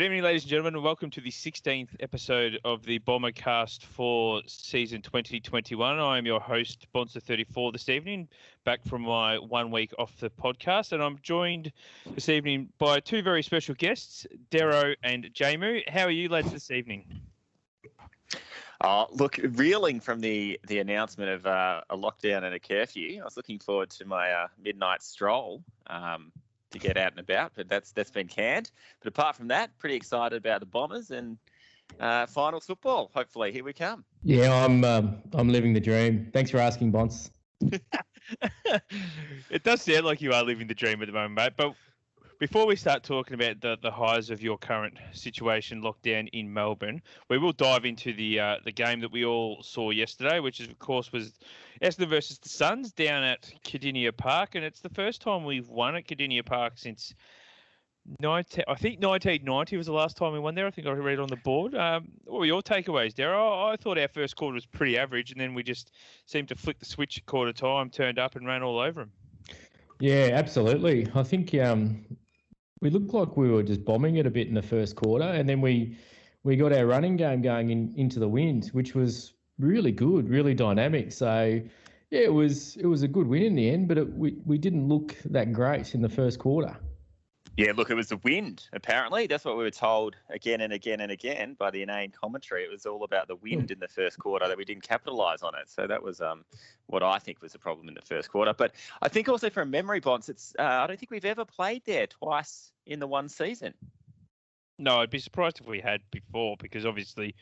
Good evening, ladies and gentlemen, and welcome to the 16th episode of the Bombercast for season 2021. I am your host, Bonser34, this evening, back from my one week off the podcast, and I'm joined this evening by two very special guests, Dero and Jamu. How are you, lads, this evening? Uh, look, reeling from the the announcement of uh, a lockdown and a curfew, I was looking forward to my uh, midnight stroll. Um, to get out and about, but that's that's been canned. But apart from that, pretty excited about the Bombers and uh, finals football. Hopefully, here we come. Yeah, I'm um, I'm living the dream. Thanks for asking, Bonds. it does sound like you are living the dream at the moment, mate. But before we start talking about the, the highs of your current situation lockdown in Melbourne, we will dive into the uh, the game that we all saw yesterday, which is of course was Essendon versus the Suns down at Kardinia Park, and it's the first time we've won at Kardinia Park since 19, I think 1990 was the last time we won there. I think I read it on the board. Um, what were your takeaways, Daryl? I thought our first quarter was pretty average, and then we just seemed to flick the switch at quarter time, turned up, and ran all over them. Yeah, absolutely. I think um, we looked like we were just bombing it a bit in the first quarter, and then we we got our running game going in, into the wind, which was really good, really dynamic. So yeah, it was it was a good win in the end, but it, we we didn't look that great in the first quarter. Yeah, look, it was the wind. Apparently, that's what we were told again and again and again by the inane commentary. It was all about the wind mm. in the first quarter that we didn't capitalise on it. So that was um, what I think was the problem in the first quarter. But I think also from memory bonds, it's uh, I don't think we've ever played there twice in the one season. No, I'd be surprised if we had before because obviously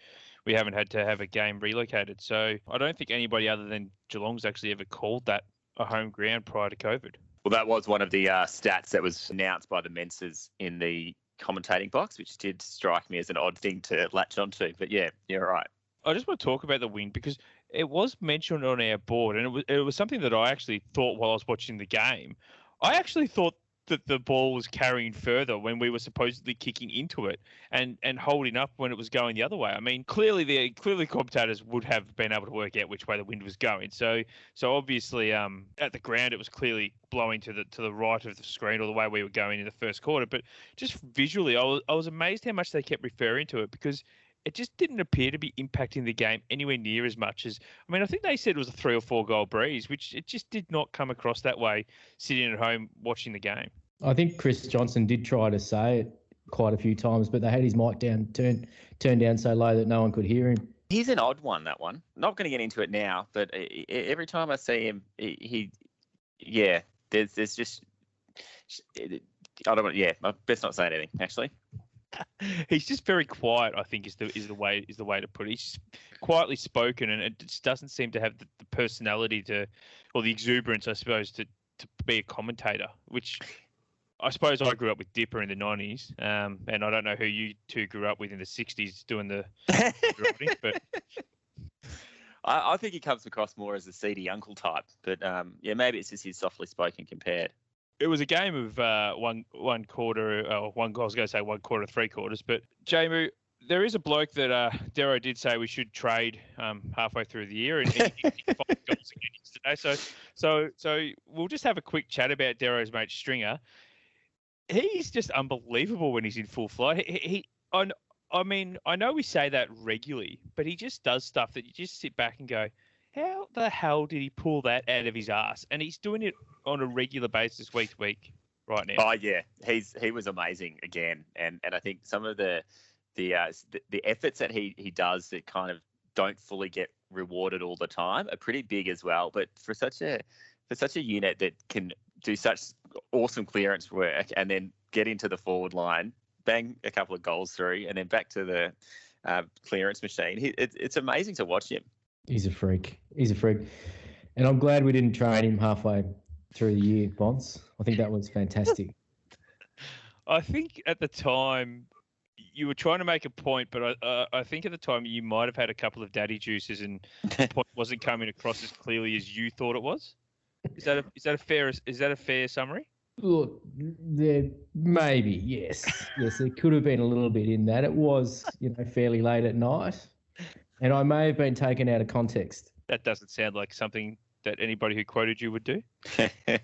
we haven't had to have a game relocated. So I don't think anybody other than Geelong's actually ever called that a home ground prior to COVID. Well, that was one of the uh, stats that was announced by the Menses in the commentating box, which did strike me as an odd thing to latch onto. But yeah, you're right. I just want to talk about the win because it was mentioned on our board, and it was it was something that I actually thought while I was watching the game. I actually thought that the ball was carrying further when we were supposedly kicking into it and and holding up when it was going the other way. I mean, clearly the clearly commentators would have been able to work out which way the wind was going. So so obviously um, at the ground it was clearly blowing to the to the right of the screen or the way we were going in the first quarter. But just visually, I was I was amazed how much they kept referring to it because it just didn't appear to be impacting the game anywhere near as much as I mean I think they said it was a three or four goal breeze, which it just did not come across that way sitting at home watching the game. I think Chris Johnson did try to say it quite a few times, but they had his mic down turned turned down so low that no one could hear him. He's an odd one, that one. Not going to get into it now, but every time I see him, he, he yeah, there's there's just I don't want. Yeah, best not say anything. Actually, he's just very quiet. I think is the is the way is the way to put it. He's quietly spoken, and it just doesn't seem to have the, the personality to, or the exuberance, I suppose, to to be a commentator. Which I suppose I grew up with Dipper in the nineties, um, and I don't know who you two grew up with in the sixties doing the. but I, I, think he comes across more as a seedy uncle type, but um, yeah, maybe it's just his softly spoken compared it was a game of uh, one one quarter, uh, one. I was going to say one quarter, three quarters. But Jamu, there is a bloke that uh, Darrow did say we should trade um, halfway through the year, and he, he five goals again yesterday. So, so, so we'll just have a quick chat about Darrow's mate Stringer. He's just unbelievable when he's in full flight. He, he on, I mean, I know we say that regularly, but he just does stuff that you just sit back and go, how the hell did he pull that out of his ass? And he's doing it on a regular basis, week to week, right now. Oh yeah, he's he was amazing again, and and I think some of the the uh, the, the efforts that he he does that kind of don't fully get rewarded all the time are pretty big as well. But for such a for such a unit that can do such awesome clearance work and then get into the forward line, bang a couple of goals through, and then back to the uh, clearance machine. He, it, it's amazing to watch him. He's a freak. He's a freak. And I'm glad we didn't trade him halfway through the year, Bonds. I think that was fantastic. I think at the time you were trying to make a point, but I, uh, I think at the time you might have had a couple of daddy juices and the point wasn't coming across as clearly as you thought it was. Is that a, is that a fair is that a fair summary? Look, there maybe yes, yes, there could have been a little bit in that. It was you know fairly late at night, and I may have been taken out of context. That doesn't sound like something that anybody who quoted you would do.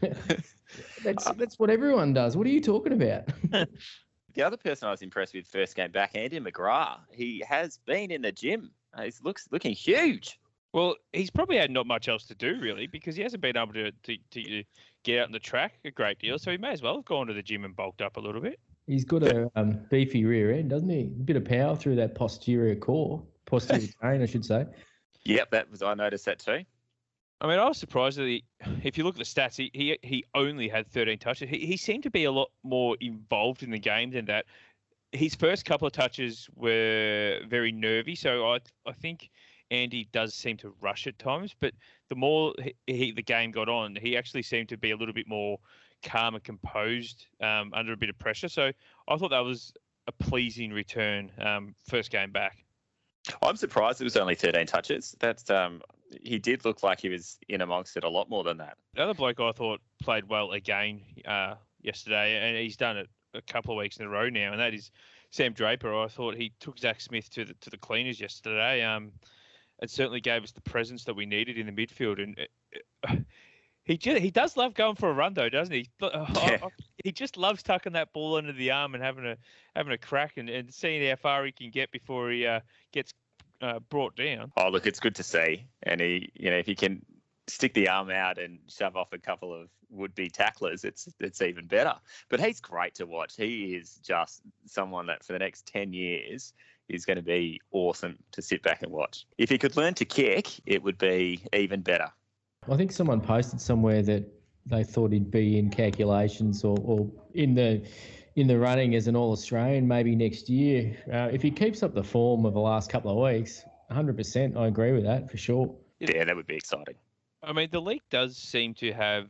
that's that's what everyone does. What are you talking about? the other person I was impressed with first game back, Andy McGrath. He has been in the gym. Uh, He looks looking huge. Well, he's probably had not much else to do really because he hasn't been able to, to, to get out on the track a great deal. So he may as well have gone to the gym and bulked up a little bit. He's got a um, beefy rear end, doesn't he? A bit of power through that posterior core, posterior chain, I should say. Yep, that was I noticed that too. I mean, I was surprised that he, if you look at the stats, he, he he only had 13 touches. He, he seemed to be a lot more involved in the game than that. His first couple of touches were very nervy, so I I think Andy does seem to rush at times. But the more he, he, the game got on, he actually seemed to be a little bit more calm and composed um, under a bit of pressure. So I thought that was a pleasing return um, first game back. I'm surprised it was only 13 touches. That's um, he did look like he was in amongst it a lot more than that. The other bloke I thought played well again uh, yesterday, and he's done it a couple of weeks in a row now, and that is Sam Draper. I thought he took Zac Smith to the to the cleaners yesterday. Um, it certainly gave us the presence that we needed in the midfield, and uh, he just, he does love going for a run though, doesn't he? Uh, Yeah. He just loves tucking that ball under the arm and having a having a crack and, and seeing how far he can get before he uh, gets uh, brought down. Oh, look, it's good to see. And he, you know, if he can stick the arm out and shove off a couple of would-be tacklers, it's it's even better. But he's great to watch. He is just someone that for the next 10 years is going to be awesome to sit back and watch. If he could learn to kick, it would be even better. I think someone posted somewhere that they thought he'd be in calculations or, or in the in the running as an All Australian maybe next year. Uh, if he keeps up the form of the last couple of weeks, 100%, I agree with that for sure. Yeah, that would be exciting. I mean, the league does seem to have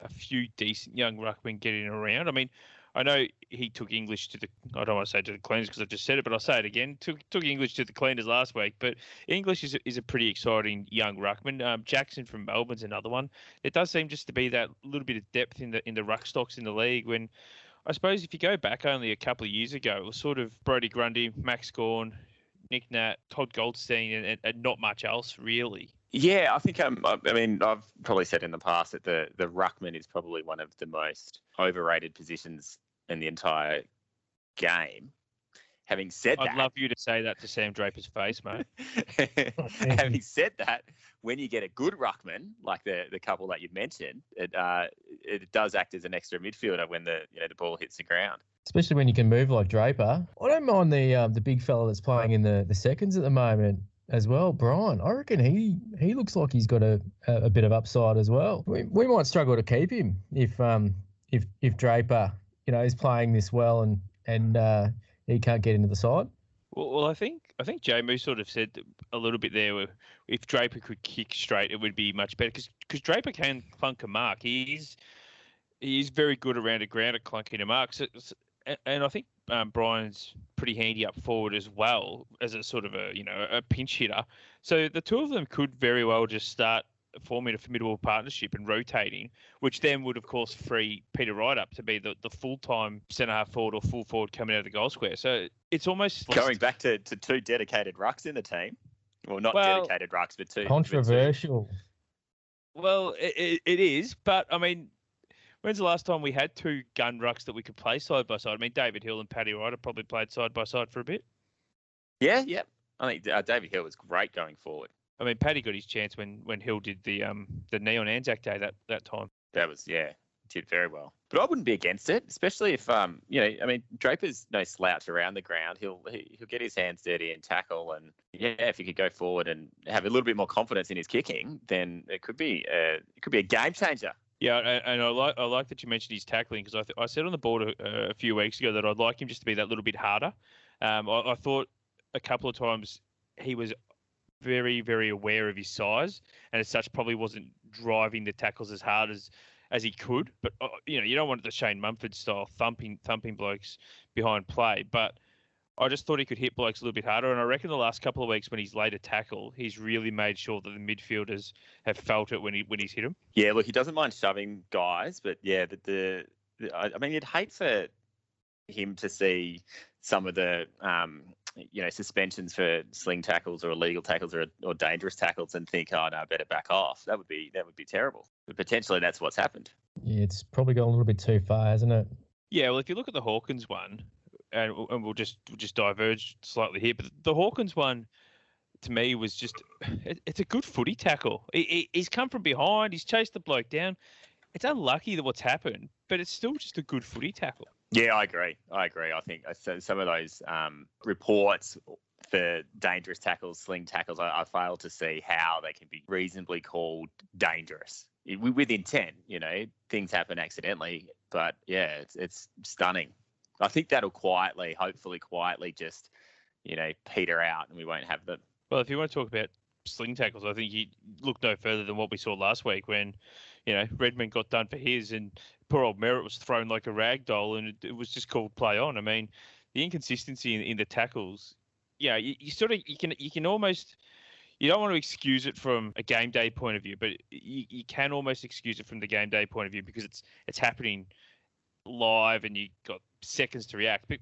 a few decent young ruckmen getting around. I mean, I know he took English to the I don't want to say to the cleaners because I've just said it, but I'll say it again. Took took English to the cleaners last week, but English is a, is a pretty exciting young ruckman. Um, Jackson from Melbourne's another one. It does seem just to be that little bit of depth in the in the ruck stocks in the league. When I suppose if you go back only a couple of years ago, it was sort of Brodie Grundy, Max Gawn, Nick Nat, Todd Goldstein, and, and, not much else really. Yeah, I think um, I I mean I've probably said in the past that the the ruckman is probably one of the most overrated positions in the entire game. Having said that I'd love you to say that to Sam Draper's face, mate. having said that, when you get a good ruckman like the the couple that you've mentioned, it uh, it does act as an extra midfielder when the you know the ball hits the ground. especially when you can move like Draper. I don't mind the um, the big fella that's playing in the, the seconds at the moment as well, Brian. I reckon he he looks like he's got a, a, a bit of upside as well. We, we might struggle to keep him if um if if Draper you know is playing this well and and uh, he can't get into the side. Well, well, I think I think Jamu sort of said a little bit there. If Draper could kick straight, it would be much better because Draper can clunk a mark. He's he's very good around the ground at clunking a mark. So- and I think um, Brian's pretty handy up forward as well as a sort of a you know a pinch hitter. So the two of them could very well just start forming a formidable partnership and rotating, which then would of course free Peter Wright up to be the, the full time centre half forward or full forward coming out of the goal square. So it's almost Going back to, to two dedicated rucks in the team, well, not Well- dedicated rucks, but two. but two- Controversial. Well, it, it, it is, but I mean, when's the last time we had two gun rucks that we could play side by side? I mean, David Hill and Paddy Wright have probably played side by side for a bit. Yeah, yeah. I think uh, David Hill was great going forward. I mean, Paddy got his chance when, when Hill did the um the knee on Anzac Day that, that time. That was yeah, did very well. But I wouldn't be against it, especially if um you know I mean Draper's no slouch around the ground. He'll he, he'll get his hands dirty and tackle, and yeah, if he could go forward and have a little bit more confidence in his kicking, then it could be a, it could be a game changer. Yeah, and, and I like I like that you mentioned his tackling because I th- I said on the board a, a few weeks ago that I'd like him just to be that little bit harder. Um, I, I thought a couple of times he was very very aware of his size, and as such probably wasn't driving the tackles as hard as as he could. But uh, you know you don't want the Shane Mumford style thumping thumping blokes behind play, but. I just thought he could hit blokes a little bit harder, and I reckon the last couple of weeks when he's laid a tackle, he's really made sure that the midfielders have felt it when he when he's hit them. Yeah, look, he doesn't mind shoving guys, but yeah, the, the, the I, mean, you'd hate for him to see some of the um, you know suspensions for sling tackles or illegal tackles or, or dangerous tackles and think, oh no, I better back off. That would be that would be terrible. But potentially that's what's happened. Yeah, it's probably gone a little bit too far, hasn't it? Yeah, well, if you look at the Hawkins one, and, and we'll just we'll just diverge slightly here. But the Hawkins one, to me, was just it, it's a good footy tackle. He, he, he's come from behind. He's chased the bloke down. It's unlucky that what's happened, but it's still just a good footy tackle. Yeah, I agree. I agree. I think some of those um, reports for dangerous tackles, sling tackles, I, I fail to see how they can be reasonably called dangerous with intent. You know, things happen accidentally, but yeah, it's it's stunning. I think that'll quietly, hopefully, quietly just you know peter out, and we won't have them. Well, if you want to talk about sling tackles, I think you look no further than what we saw last week when you know Redman got done for his, and poor old Merrett was thrown like a rag doll, and it, it was just called play on. I mean, the inconsistency in, in the tackles, yeah, you, you sort of you can you can almost you don't want to excuse it from a game day point of view, but you, you can almost excuse it from the game day point of view because it's it's happening live and you got seconds to react. But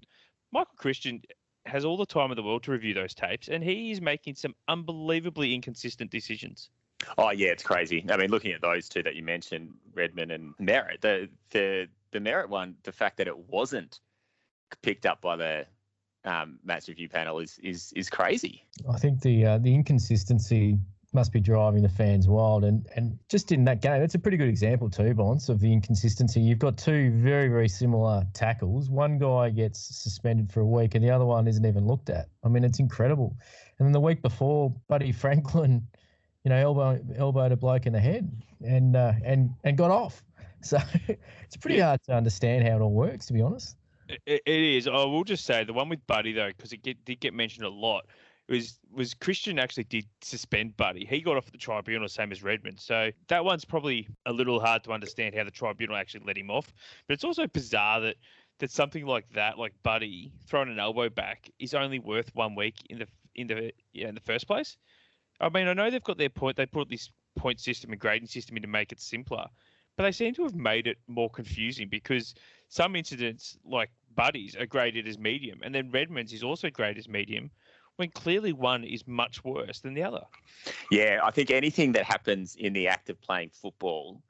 Michael Christian has all the time in the world to review those tapes, and he is making some unbelievably inconsistent decisions. Oh yeah, it's crazy. I mean, looking at those two that you mentioned, Redman and Merrett, the the the Merrett one, the fact that it wasn't picked up by the um, match review panel is is is crazy. I think the uh, the inconsistency must be driving the fans wild, and and just in that game, it's a pretty good example too, Bonds, of the inconsistency. You've got two very very similar tackles. One guy gets suspended for a week, and the other one isn't even looked at. I mean, it's incredible. And then the week before, Buddy Franklin, you know, elbow elbowed a bloke in the head, and uh, and and got off. So it's pretty yeah. hard to understand how it all works, to be honest. It, it is. I will just say the one with Buddy though, because it get, did get mentioned a lot. Was was Christian actually did suspend Buddy? He got off the tribunal, same as Redman. So that one's probably a little hard to understand how the tribunal actually let him off. But it's also bizarre that that something like that, like Buddy throwing an elbow back, is only worth one week in the in the in the first place. I mean, I know they've got their point. They put this point system and grading system in to make it simpler, but they seem to have made it more confusing because some incidents like Buddies are graded as medium, and then Redman's is also graded as medium, when clearly one is much worse than the other. Yeah, I think anything that happens in the act of playing football,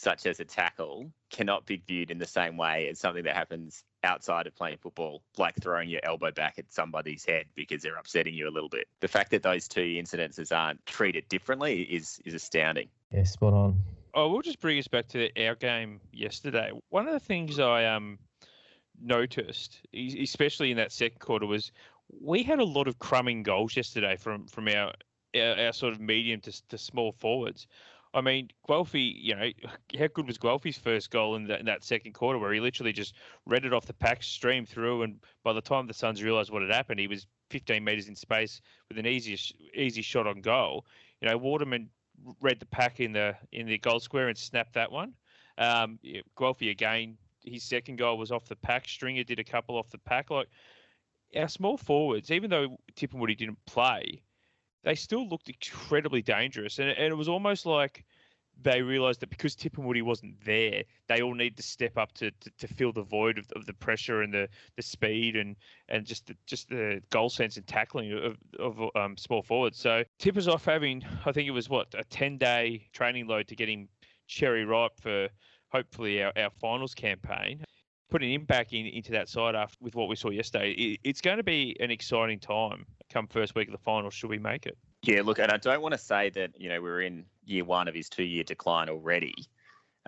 such as a tackle, cannot be viewed in the same way as something that happens outside of playing football, like throwing your elbow back at somebody's head because they're upsetting you a little bit. The fact that those two incidences aren't treated differently is is astounding. Yeah, spot on. I will just bring us back to our game yesterday. One of the things I um noticed, especially in that second quarter, was we had a lot of crumbing goals yesterday from from our our, our sort of medium to, to small forwards. I mean, Guelfi, you know, how good was Guelfi's first goal in that, in that second quarter where he literally just read it off the pack, streamed through, and by the time the Suns realised what had happened, he was 15 metres in space with an easy easy shot on goal. You know, Waterman read the pack in the in the goal square and snapped that one. Um, Guelfi again, his second goal was off the pack. Stringer did a couple off the pack. Like our small forwards, even though Tipungwuti didn't play, they still looked incredibly dangerous, and, and it was almost like they realised that because Tipungwuti wasn't there, they all need to step up to, to, to fill the void of, of the pressure and the, the speed and and just the, just the goal sense and tackling of, of um, small forwards. So Tipper's off having, I think it was what a ten day training load to get him cherry ripe for hopefully our, our finals campaign. Putting an impact in, into that side after with what we saw yesterday, it, it's going to be an exciting time come first week of the finals. Should we make it? Yeah, look, and I don't want to say that you know we're in year one of his two-year decline already,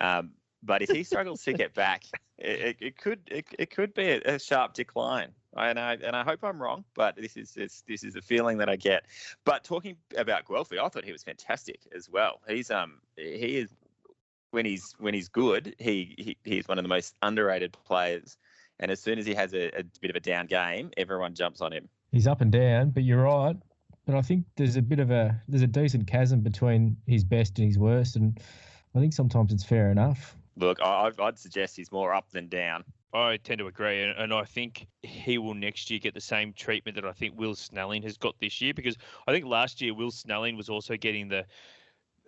um, but if he struggles to get back, it, it could it, it could be a, a, sharp decline. And I and I hope I'm wrong, but this is this, this is a feeling that I get. But talking about Guelfi, I thought he was fantastic as well. He's um he is when he's when he's good, he, he he's one of the most underrated players. And as soon as he has a, a bit of a down game, everyone jumps on him. He's up and down, but you're right but I think there's a bit of a there's a decent chasm between his best and his worst, and I think sometimes it's fair enough. Look, I, would suggest he's more up than down. I tend to agree, and, and I think he will next year get the same treatment that I think Will Snelling has got this year, because I think last year Will Snelling was also getting the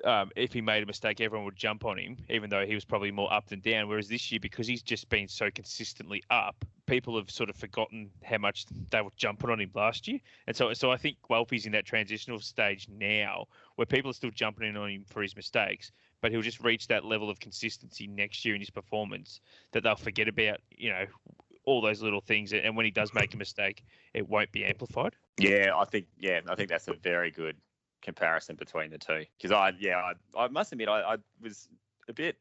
um, if he made a mistake, everyone would jump on him, even though he was probably more up than down. Whereas this year, because he's just been so consistently up, people have sort of forgotten how much they were jumping on him last year. And so, so I think Guelfi's in that transitional stage now, where people are still jumping in on him for his mistakes, but he'll just reach that level of consistency next year in his performance that they'll forget about, you know, all those little things. And when he does make a mistake, it won't be amplified. Yeah, I think yeah, I think that's a very good comparison between the two. Because I yeah, I, I must admit I, I was a bit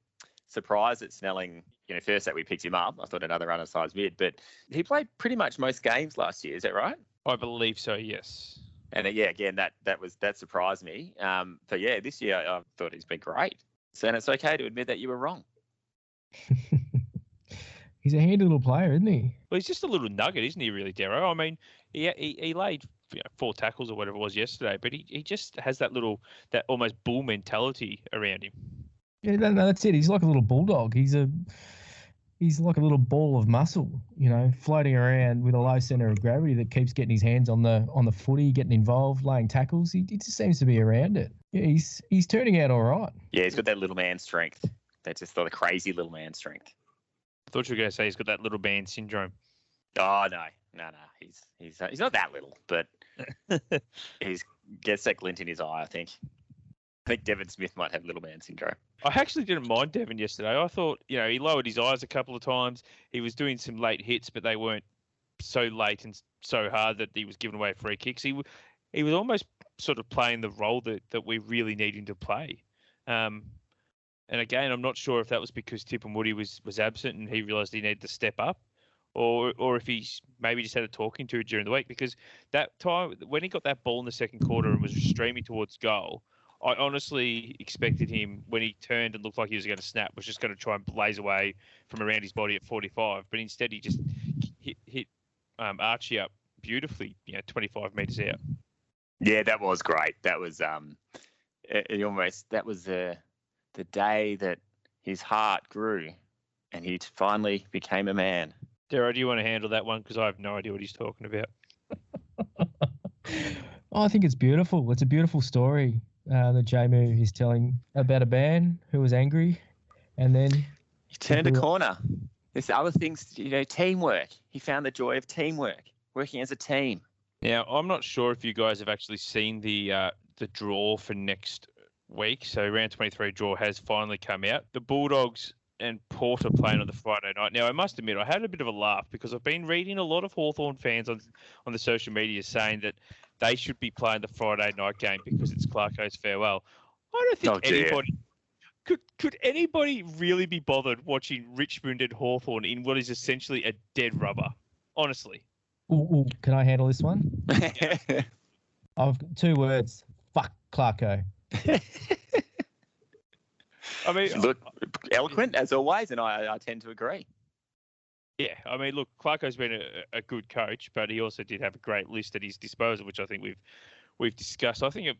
surprised at Snelling. You know, first that we picked him up, I thought another undersized mid, but he played pretty much most games last year. Is that right? I believe so. Yes. And uh, yeah, again, that that was that surprised me. Um, but yeah, this year I thought he's been great. So and it's okay to admit that you were wrong. he's a handy little player, isn't he? Well, he's just a little nugget, isn't he? Really, Darrow. I mean, he he, he laid you know, four tackles or whatever it was yesterday, but he, he just has that little that almost bull mentality around him. Yeah, no, no, that's it. He's like a little bulldog. He's a he's like a little ball of muscle, you know, floating around with a low center of gravity that keeps getting his hands on the on the footy, getting involved, laying tackles. He, he just seems to be around it. Yeah, he's he's turning out all right. Yeah, he's got that little man strength. That's just the crazy little man strength. I thought you were going to say he's got that little man syndrome. Oh no, no, no. He's he's he's not that little, but he's gets that glint in his eye. I think. I think Devon Smith might have little man syndrome. I actually didn't mind Devon yesterday. I thought, you know, he lowered his eyes a couple of times. He was doing some late hits, but they weren't so late and so hard that he was giving away free kicks. He he was almost sort of playing the role that, that we really need him to play. Um, and again, I'm not sure if that was because Tipungwuti was was absent and he realised he needed to step up, or or if he's maybe just had a talking to during the week because that time when he got that ball in the second quarter and was streaming towards goal, I honestly expected him when he turned and looked like he was going to snap was just going to try and blaze away from around his body at 45, but instead he just hit hit um, Archie up beautifully, you know, 25 meters out. Yeah, that was great. That was um, it, it almost that was the the day that his heart grew, and he finally became a man. Darrow, do you want to handle that one? Because I have no idea what he's talking about. oh, I think it's beautiful. It's a beautiful story uh, that Jamu is telling about a man who was angry, and then he turned a corner. There's other things, you know, teamwork. He found the joy of teamwork, working as a team. Now, I'm not sure if you guys have actually seen the uh, the draw for next week. So round 23 draw has finally come out. The Bulldogs and Porter playing on the Friday night. Now, I must admit, I had a bit of a laugh because I've been reading a lot of Hawthorn fans on on the social media saying that they should be playing the Friday night game because it's Clarko's farewell. I don't think oh, anybody could could anybody really be bothered watching Richmond and Hawthorn in what is essentially a dead rubber? Honestly. Ooh, ooh, can I handle this one? I've two words. Fuck Clarko. I mean, look eloquent as always, and I, I tend to agree. Yeah, I mean, look, Clarko's been a, a, good coach, but he also did have a great list at his disposal, which I think we've we've discussed. I think it,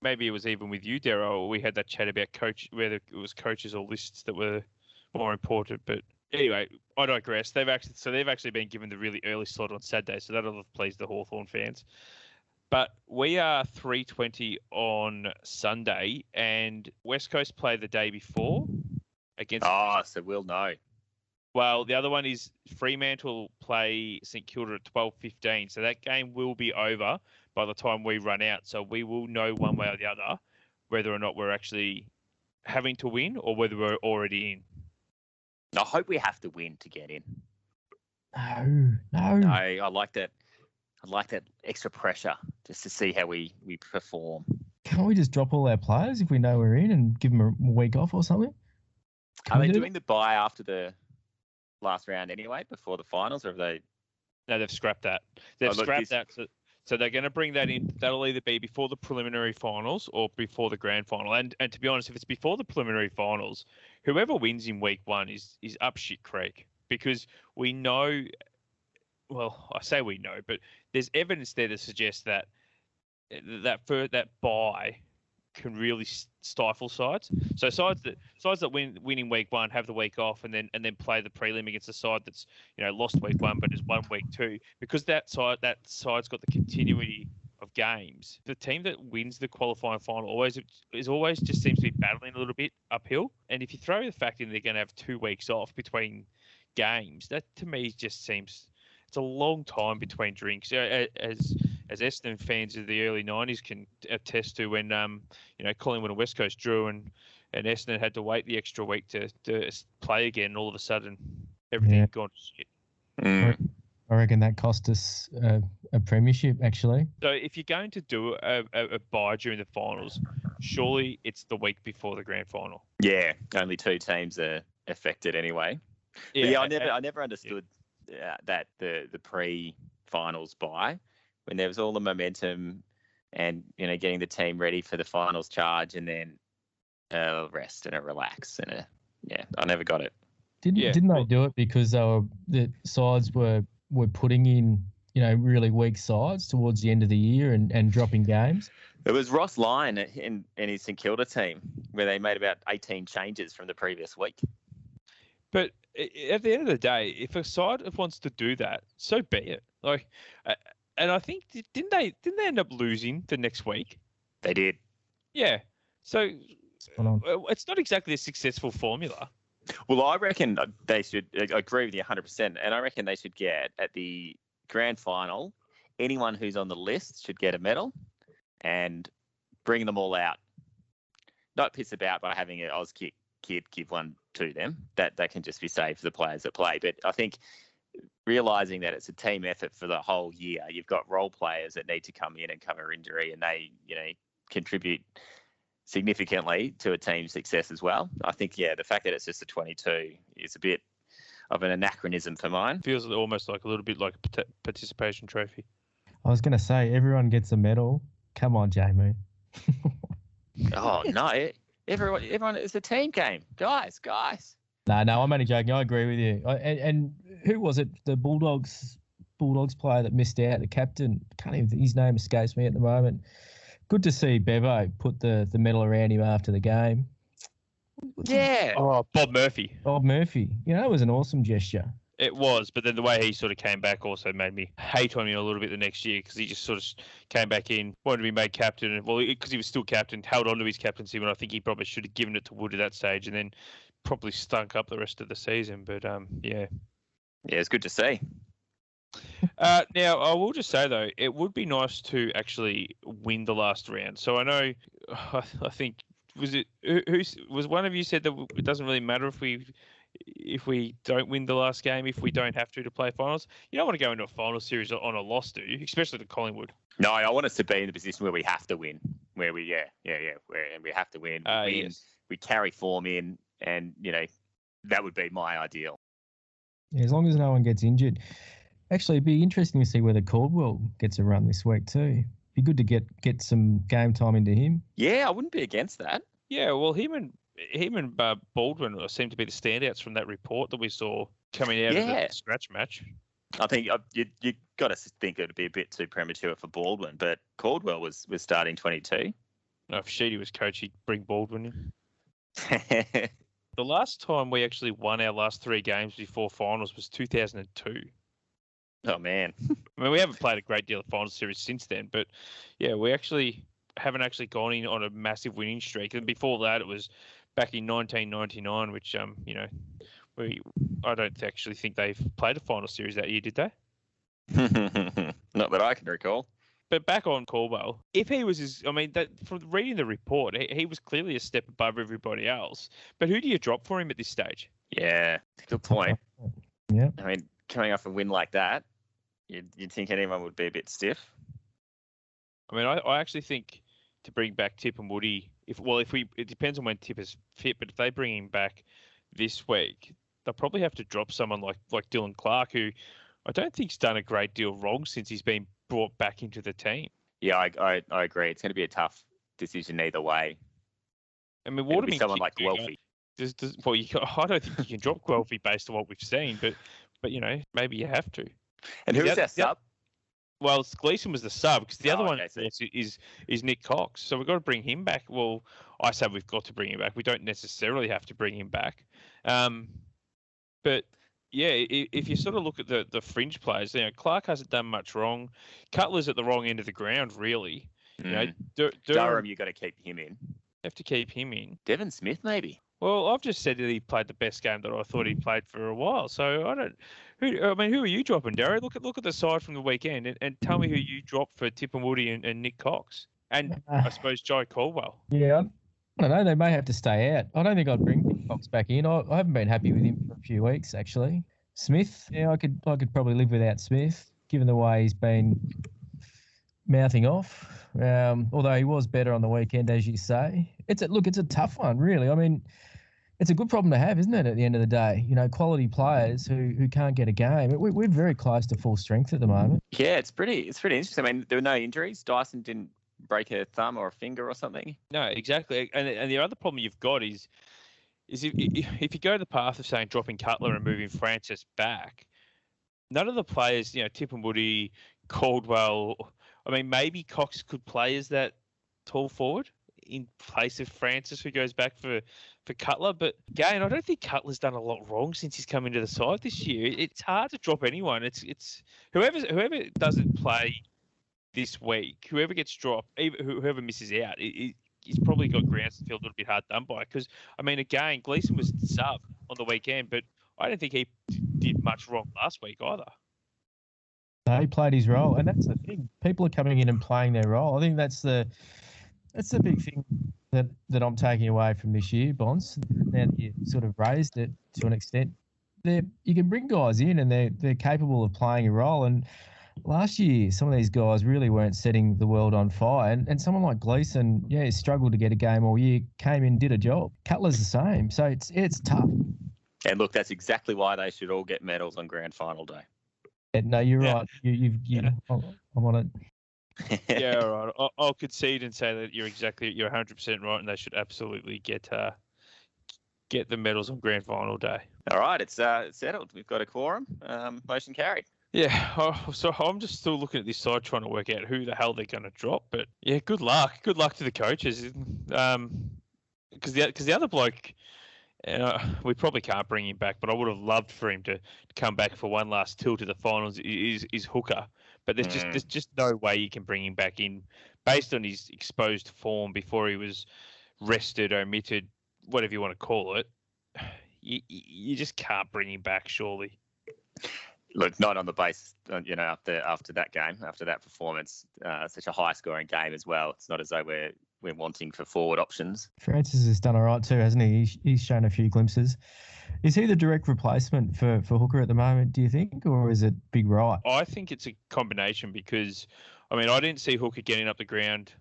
maybe it was even with you, Darrow. We had that chat about coach, whether it was coaches or lists that were more important. But anyway, I digress. They've actually so they've actually been given the really early slot on Saturday, so that'll have pleased the Hawthorn fans. But we are 320 on Sunday, and West Coast play the day before against. Oh, so we'll know. Well, the other one is Fremantle play St Kilda at 12:15, so that game will be over by the time we run out. So we will know one way or the other whether or not we're actually having to win or whether we're already in. I hope we have to win to get in. No, no. No, I like that. I like that extra pressure just to see how we we perform. Can't we just drop all our players if we know we're in and give them a week off or something? Can Are they do doing it? the buy after the last round anyway, before the finals, or have they? No, they've scrapped that. Oh, they've oh, look, scrapped this... that. So, so they're going to bring that in. That'll either be before the preliminary finals or before the grand final. And and to be honest, if it's before the preliminary finals, whoever wins in week one is is up shit creek because we know. Well, I say we know, but there's evidence there that suggests that eh, that for that buy can really stifle sides. So sides that sides that win win in week one have the week off and then and then play the prelim against a side that's you know lost week one but is won week two because that side that side's got the continuity of games. The team that wins the qualifying final always is always just seems to be battling a little bit uphill. And if you throw the fact in they're going to have two weeks off between games, that to me just seems it's a long time between drinks. As as Essendon fans of the early '90s can attest to, when um you know Collingwood and West Coast drew and and Essendon had to wait the extra week to, to play again, all of a sudden everything yeah. gone to shit. Mm. I reckon that cost us a, a premiership, actually. So if you're going to do a, a, a buy during the finals, surely it's the week before the grand final. Yeah, only two teams are affected anyway. Yeah, yeah I never, I never understood yeah. Uh, that the the pre-finals buy when there was all the momentum and you know getting the team ready for the finals charge and then a rest and a relax and a yeah, I never got it. Didn't Yeah, didn't they do it because they were the sides were were putting in you know really weak sides towards the end of the year and, and dropping games? It was Ross Lyon in, in his St Kilda team where they made about 18 changes from the previous week. But i- at the end of the day, if a side wants to do that, so be it. Like, uh, and I think didn't they didn't they end up losing the next week? They did. Yeah. So Spot on. uh, it's not exactly a successful formula. Well, I reckon they should I agree with you 100%. And I reckon they should get at the grand final, anyone who's on the list should get a medal and bring them all out. Not piss about by having an Auskick, kid give one to them. That that can just be saved for the players that play. But I think realizing that it's a team effort for the whole year, you've got role players that need to come in and cover injury and they, you know, contribute significantly to a team's success as well. I think, yeah, the fact that it's just a 22 is a bit of an anachronism for mine. Feels almost like a little bit like a participation trophy. I was gonna say everyone gets a medal. Come on, Jamie. Oh no, everyone, everyone, it's a team game, guys, guys. No, no, I'm only joking. I agree with you. I, and, and who was it? The Bulldogs Bulldogs player that missed out. The captain. Can't even. His name escapes me at the moment. Good to see Bevo put the the medal around him after the game. Yeah, Oh, Bob Murphy. Bob Murphy. You know, it was an awesome gesture. It was, but then the way he sort of came back also made me hate on him a little bit the next year because he just sort of came back in, wanted to be made captain, well, because he was still captain, held on to his captaincy when I think he probably should have given it to Wood at that stage, and then probably stunk up the rest of the season. But um, yeah. yeah, it's good to see. Uh, now I will just say though, it would be nice to actually win the last round. So I know, I, I think was it who who's- was one of you said that it doesn't really matter if we if we don't win the last game if we don't have to to play finals. You don't want to go into a final series on a loss, do you? Especially to Collingwood. No, I want us to be in the position where we have to win, where we, yeah, yeah, yeah, where and we have to win. We Uh, win, yes. we carry form in, and you know, that would be my ideal. Yeah, as long as no one gets injured. Actually, it'd be interesting to see whether Caldwell gets a run this week too. Be good to get get some game time into him. Yeah, I wouldn't be against that. Yeah, well, him and him and uh, Baldwin seem to be the standouts from that report that we saw coming out of the scratch match. I think uh, you you got to think it'd be a bit too premature for Baldwin, but Caldwell was was starting 22. No, if Sheedy was coach, he'd bring Baldwin in. The last time we actually won our last three games before finals was 2002. oh man, I mean, we haven't played a great deal of finals series since then, but yeah, we actually haven't actually gone in on a massive winning streak. And before that, it was back in 1999, which um, you know, we I don't actually think they've played a final series that year, did they? not that I can recall. But back on Caldwell, if he was his, I mean, that from reading the report, he, he was clearly a step above everybody else. But who do you drop for him at this stage? Yeah, good point. Yeah. I mean, coming off a win like that, you'd, you'd think anyone would be a bit stiff. I mean, I, I actually think to bring back Tipungwuti, if well, if we it depends on when Tip is fit, but if they bring him back this week, they'll probably have to drop someone like like Dylan Clarke, who I don't think's done a great deal wrong since he's been brought back into the team. Yeah, I, I, I agree. It's going to be a tough decision either way. I mean, Waterman someone like. Guelfi. Does, does, well, you I don't think you can drop Guelfi based on what we've seen, but but you know maybe you have to. And who's our sub? Well, Gleeson was the sub because the Oh, other one okay, course, is is Nick Cox. So we've got to bring him back. Well, I say we've got to bring him back. We don't necessarily have to bring him back. Um, but yeah, if you sort of look at the the fringe players, you know, Clarke hasn't done much wrong. Cutler's at the wrong end of the ground, really. You know, Mm. Dur- Durham, Durham, you got to keep him in. have to keep him in. Devon Smith, maybe. Well, I've just said that he played the best game that I thought he played for a while. So I don't. Who I mean, who are you dropping, Derry? Look at look at the side from the weekend and, and tell me who you dropped for Tipungwuti and, and Nick Cox and I suppose Jye Caldwell. Yeah, I don't know. They may have to stay out. I don't think I'd bring Nick Cox back in. I, I haven't been happy with him for a few weeks actually. Smith, yeah, I could I could probably live without Smith, given the way he's been mouthing off. Um, although he was better on the weekend, as you say. It's a look, it's a tough one, really. I mean, it's a good problem to have, isn't it? At the end of the day, you know, quality players who who can't get a game. We, we're very close to full strength at the moment. Yeah, it's pretty it's pretty interesting. I mean, there were no injuries. Dyson didn't break a thumb or a finger or something. No, exactly. And and the other problem you've got is is if if you go the path of saying dropping Cutler and moving Francis back, none of the players, you know, Tipungwuti, Caldwell, I mean, maybe Cox could play as that tall forward in place of Francis, who goes back for for Cutler. But again, I don't think Cutler's done a lot wrong since he's come into the side this year. It's hard to drop anyone. It's it's whoever whoever doesn't play this week, whoever gets dropped, even whoever misses out, it, he's probably got grounds to feel a little bit hard done by. Because I mean, again, Gleeson was sub on the weekend, but I don't think he did much wrong last week either. He played his role, and that's the thing. People are coming in and playing their role. I think that's the that's the big thing that, that I'm taking away from this year, Bonds. Now you sort of raised it to an extent, they you can bring guys in and they're they're capable of playing a role. And last year, some of these guys really weren't setting the world on fire. And, and someone like Gleeson, yeah, struggled to get a game all year, came in, did a job. Cutler's the same. So it's it's tough. And look, that's exactly why they should all get medals on grand final day. Yeah, no, you're yeah. right. You, you've, you, yeah. I'm on it yeah, all right. I'll, I'll, concede and say that you're exactly you're 100 percent right, and they should absolutely get uh, get the medals on grand final day. All right, it's uh, settled. We've got a quorum. Um, motion carried. Yeah, oh, so I'm just still looking at this side trying to work out who the hell they're going to drop. But yeah, good luck. Good luck to the coaches. Um, because the because the other bloke, uh, we probably can't bring him back, but I would have loved for him to, come back for one last tilt to the finals. Is is Hooker? But there's just mm. there's just no way you can bring him back in based on his exposed form before he was rested, omitted, whatever you want to call it. You, you just can't bring him back, surely. Look, not on the base, uh, you know, after after that game, after that performance, uh, such a high scoring game as well. It's not as though we're we're wanting for forward options. Francis has done all right too, hasn't he? He's, he's shown a few glimpses. Is he the direct replacement for, for Hooker at the moment, do you think, or is it Big Right? I think it's a combination because, I mean, I didn't see Hooker getting up the ground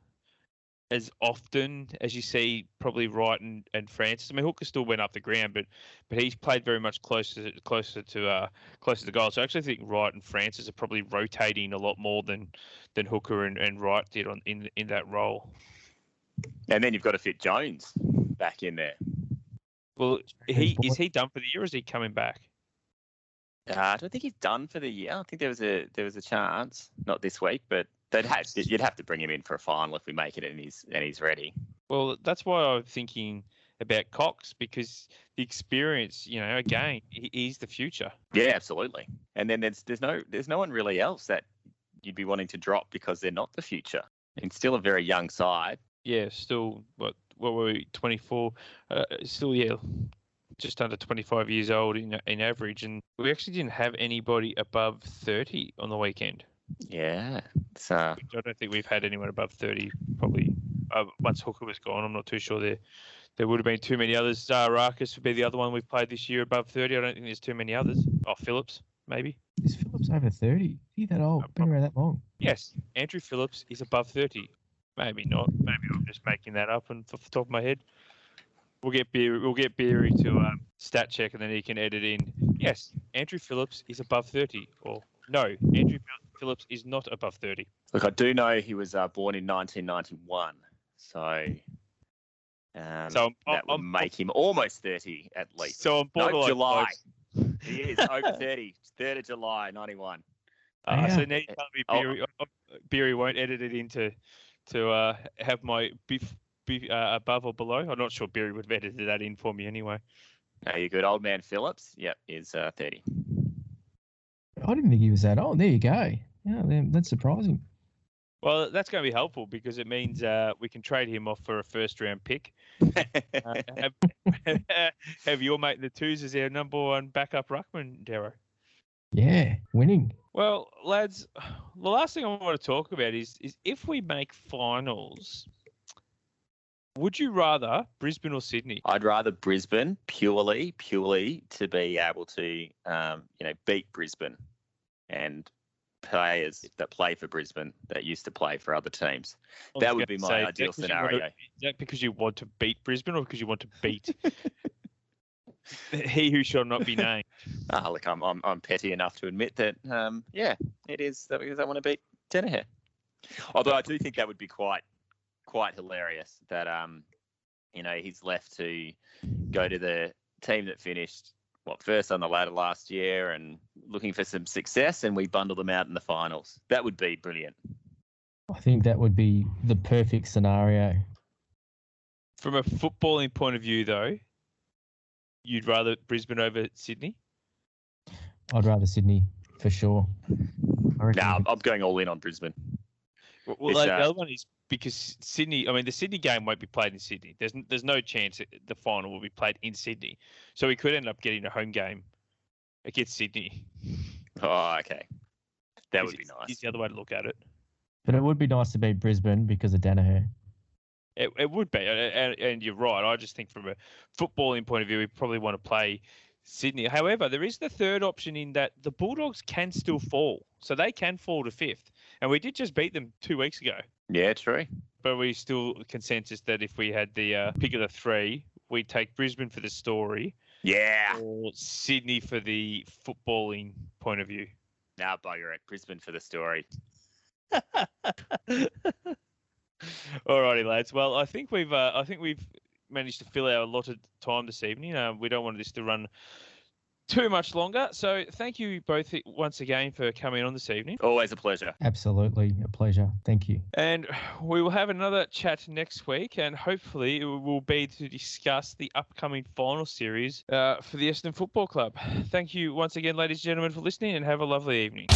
as often as you see probably Wright and, and Francis. I mean, Hooker still went up the ground, but but he's played very much closer closer to uh, closer to goal. So I actually think Wright and Francis are probably rotating a lot more than than Hooker and, and Wright did on in in that role. And then you've got to fit Jones back in there. Well, he is he done for the year, or is he coming back? Uh, I don't think he's done for the year. I think there was a there was a chance, not this week, but they'd have you'd have to bring him in for a final if we make it and he's and he's ready. Well, that's why I'm thinking about Cox because the experience, you know, again, he's the future. Yeah, absolutely. And then there's there's no there's no one really else that you'd be wanting to drop because they're not the future. And still a very young side. Yeah, still what what were we, 24, uh, still, yeah, just under 25 years old in, in average. And we actually didn't have anybody above 30 on the weekend. Yeah. So uh... I don't think we've had anyone above 30 probably uh, once Hooker was gone. I'm not too sure there. There would have been too many others. Uh, Rakus would be the other one we've played this year above 30. I don't think there's too many others. Oh, Phillips, maybe. Is Phillips over 30? Is he that old? No, Been around that long? Yes. Andrew Phillips is above 30. Maybe not. Maybe I'm just making that up and off the top of my head. We'll get Beery, we'll get Beery to um, stat check and then he can edit in. Yes, Andrew Phillips is above 30. Or no, Andrew Phillips is not above 30. Look, I do know he was uh, born in 1991. So, um, so I'm, that I'm, would I'm, make him almost 30 at least. So I'm borderline. No, July. he is over 30. 3rd of July, 91. Uh, yeah. So now you tell me Beery, oh. Beery won't edit it into to uh, have my beef, beef uh, above or below. I'm not sure Barry would have edited that in for me anyway. Are you good, old man Phillips? Yep, is uh, 30. I didn't think he was that old. There you go. Yeah, that's surprising. Well, that's going to be helpful because it means uh, we can trade him off for a first round pick. uh, have, have, your mate the twos as our number one backup ruckman, Darrow. Yeah, winning. Well, lads, the last thing I want to talk about is is if we make finals, Would you rather Brisbane or Sydney? I'd rather Brisbane purely, purely to be able to, um, you know, beat Brisbane and players that play for Brisbane that used to play for other teams. That would be my say, ideal that 'cause you wanna- scenario. is that because you want to beat Brisbane or because you want to beat he who shall not be named? Ah, look, I'm, I'm I'm petty enough to admit that. Um, yeah, it is that because I want to beat Daniher. Although I do think that would be quite quite hilarious that um, you know, he's left to go to the team that finished what first on the ladder last year and looking for some success, and we bundle them out in the finals. That would be brilliant. I think that would be the perfect scenario. From a footballing point of view, though, you'd rather Brisbane over Sydney. I'd rather Sydney for sure. I reckon Now we I'm, going all in on Brisbane. Well, well It's, the uh, other one is because Sydney. I mean, the Sydney game won't be played in Sydney. There's there's no chance that the final will be played in Sydney. So we could end up getting a home game against Sydney. Oh, okay, that is- would be nice. Is the other way to look at it. but it would be nice to beat Brisbane because of Daniher. It, it would be, and, and, and you're right. I just think from a footballing point of view, we probably want to play Sydney. However, there is the third option in that the Bulldogs can still fall, so they can fall to fifth, and we did just beat them two weeks ago. Yeah, true. But we still consensus that if we had the uh, pick of the three, we'd take Brisbane for the story Yeah. or Sydney for the footballing point of view. Now bugger it. Brisbane for the story. Alrighty, lads. Well, I think we've uh, I think we've managed to fill our allotted time this evening. Uh, we don't want this to run too much longer. So thank you both once again for coming on this evening. Always a pleasure. Absolutely a pleasure. Thank you. And we will have another chat next week, and hopefully it will be to discuss the upcoming final series uh, for the Essendon Football Club. Thank you once again, ladies and gentlemen, for listening, and have a lovely evening.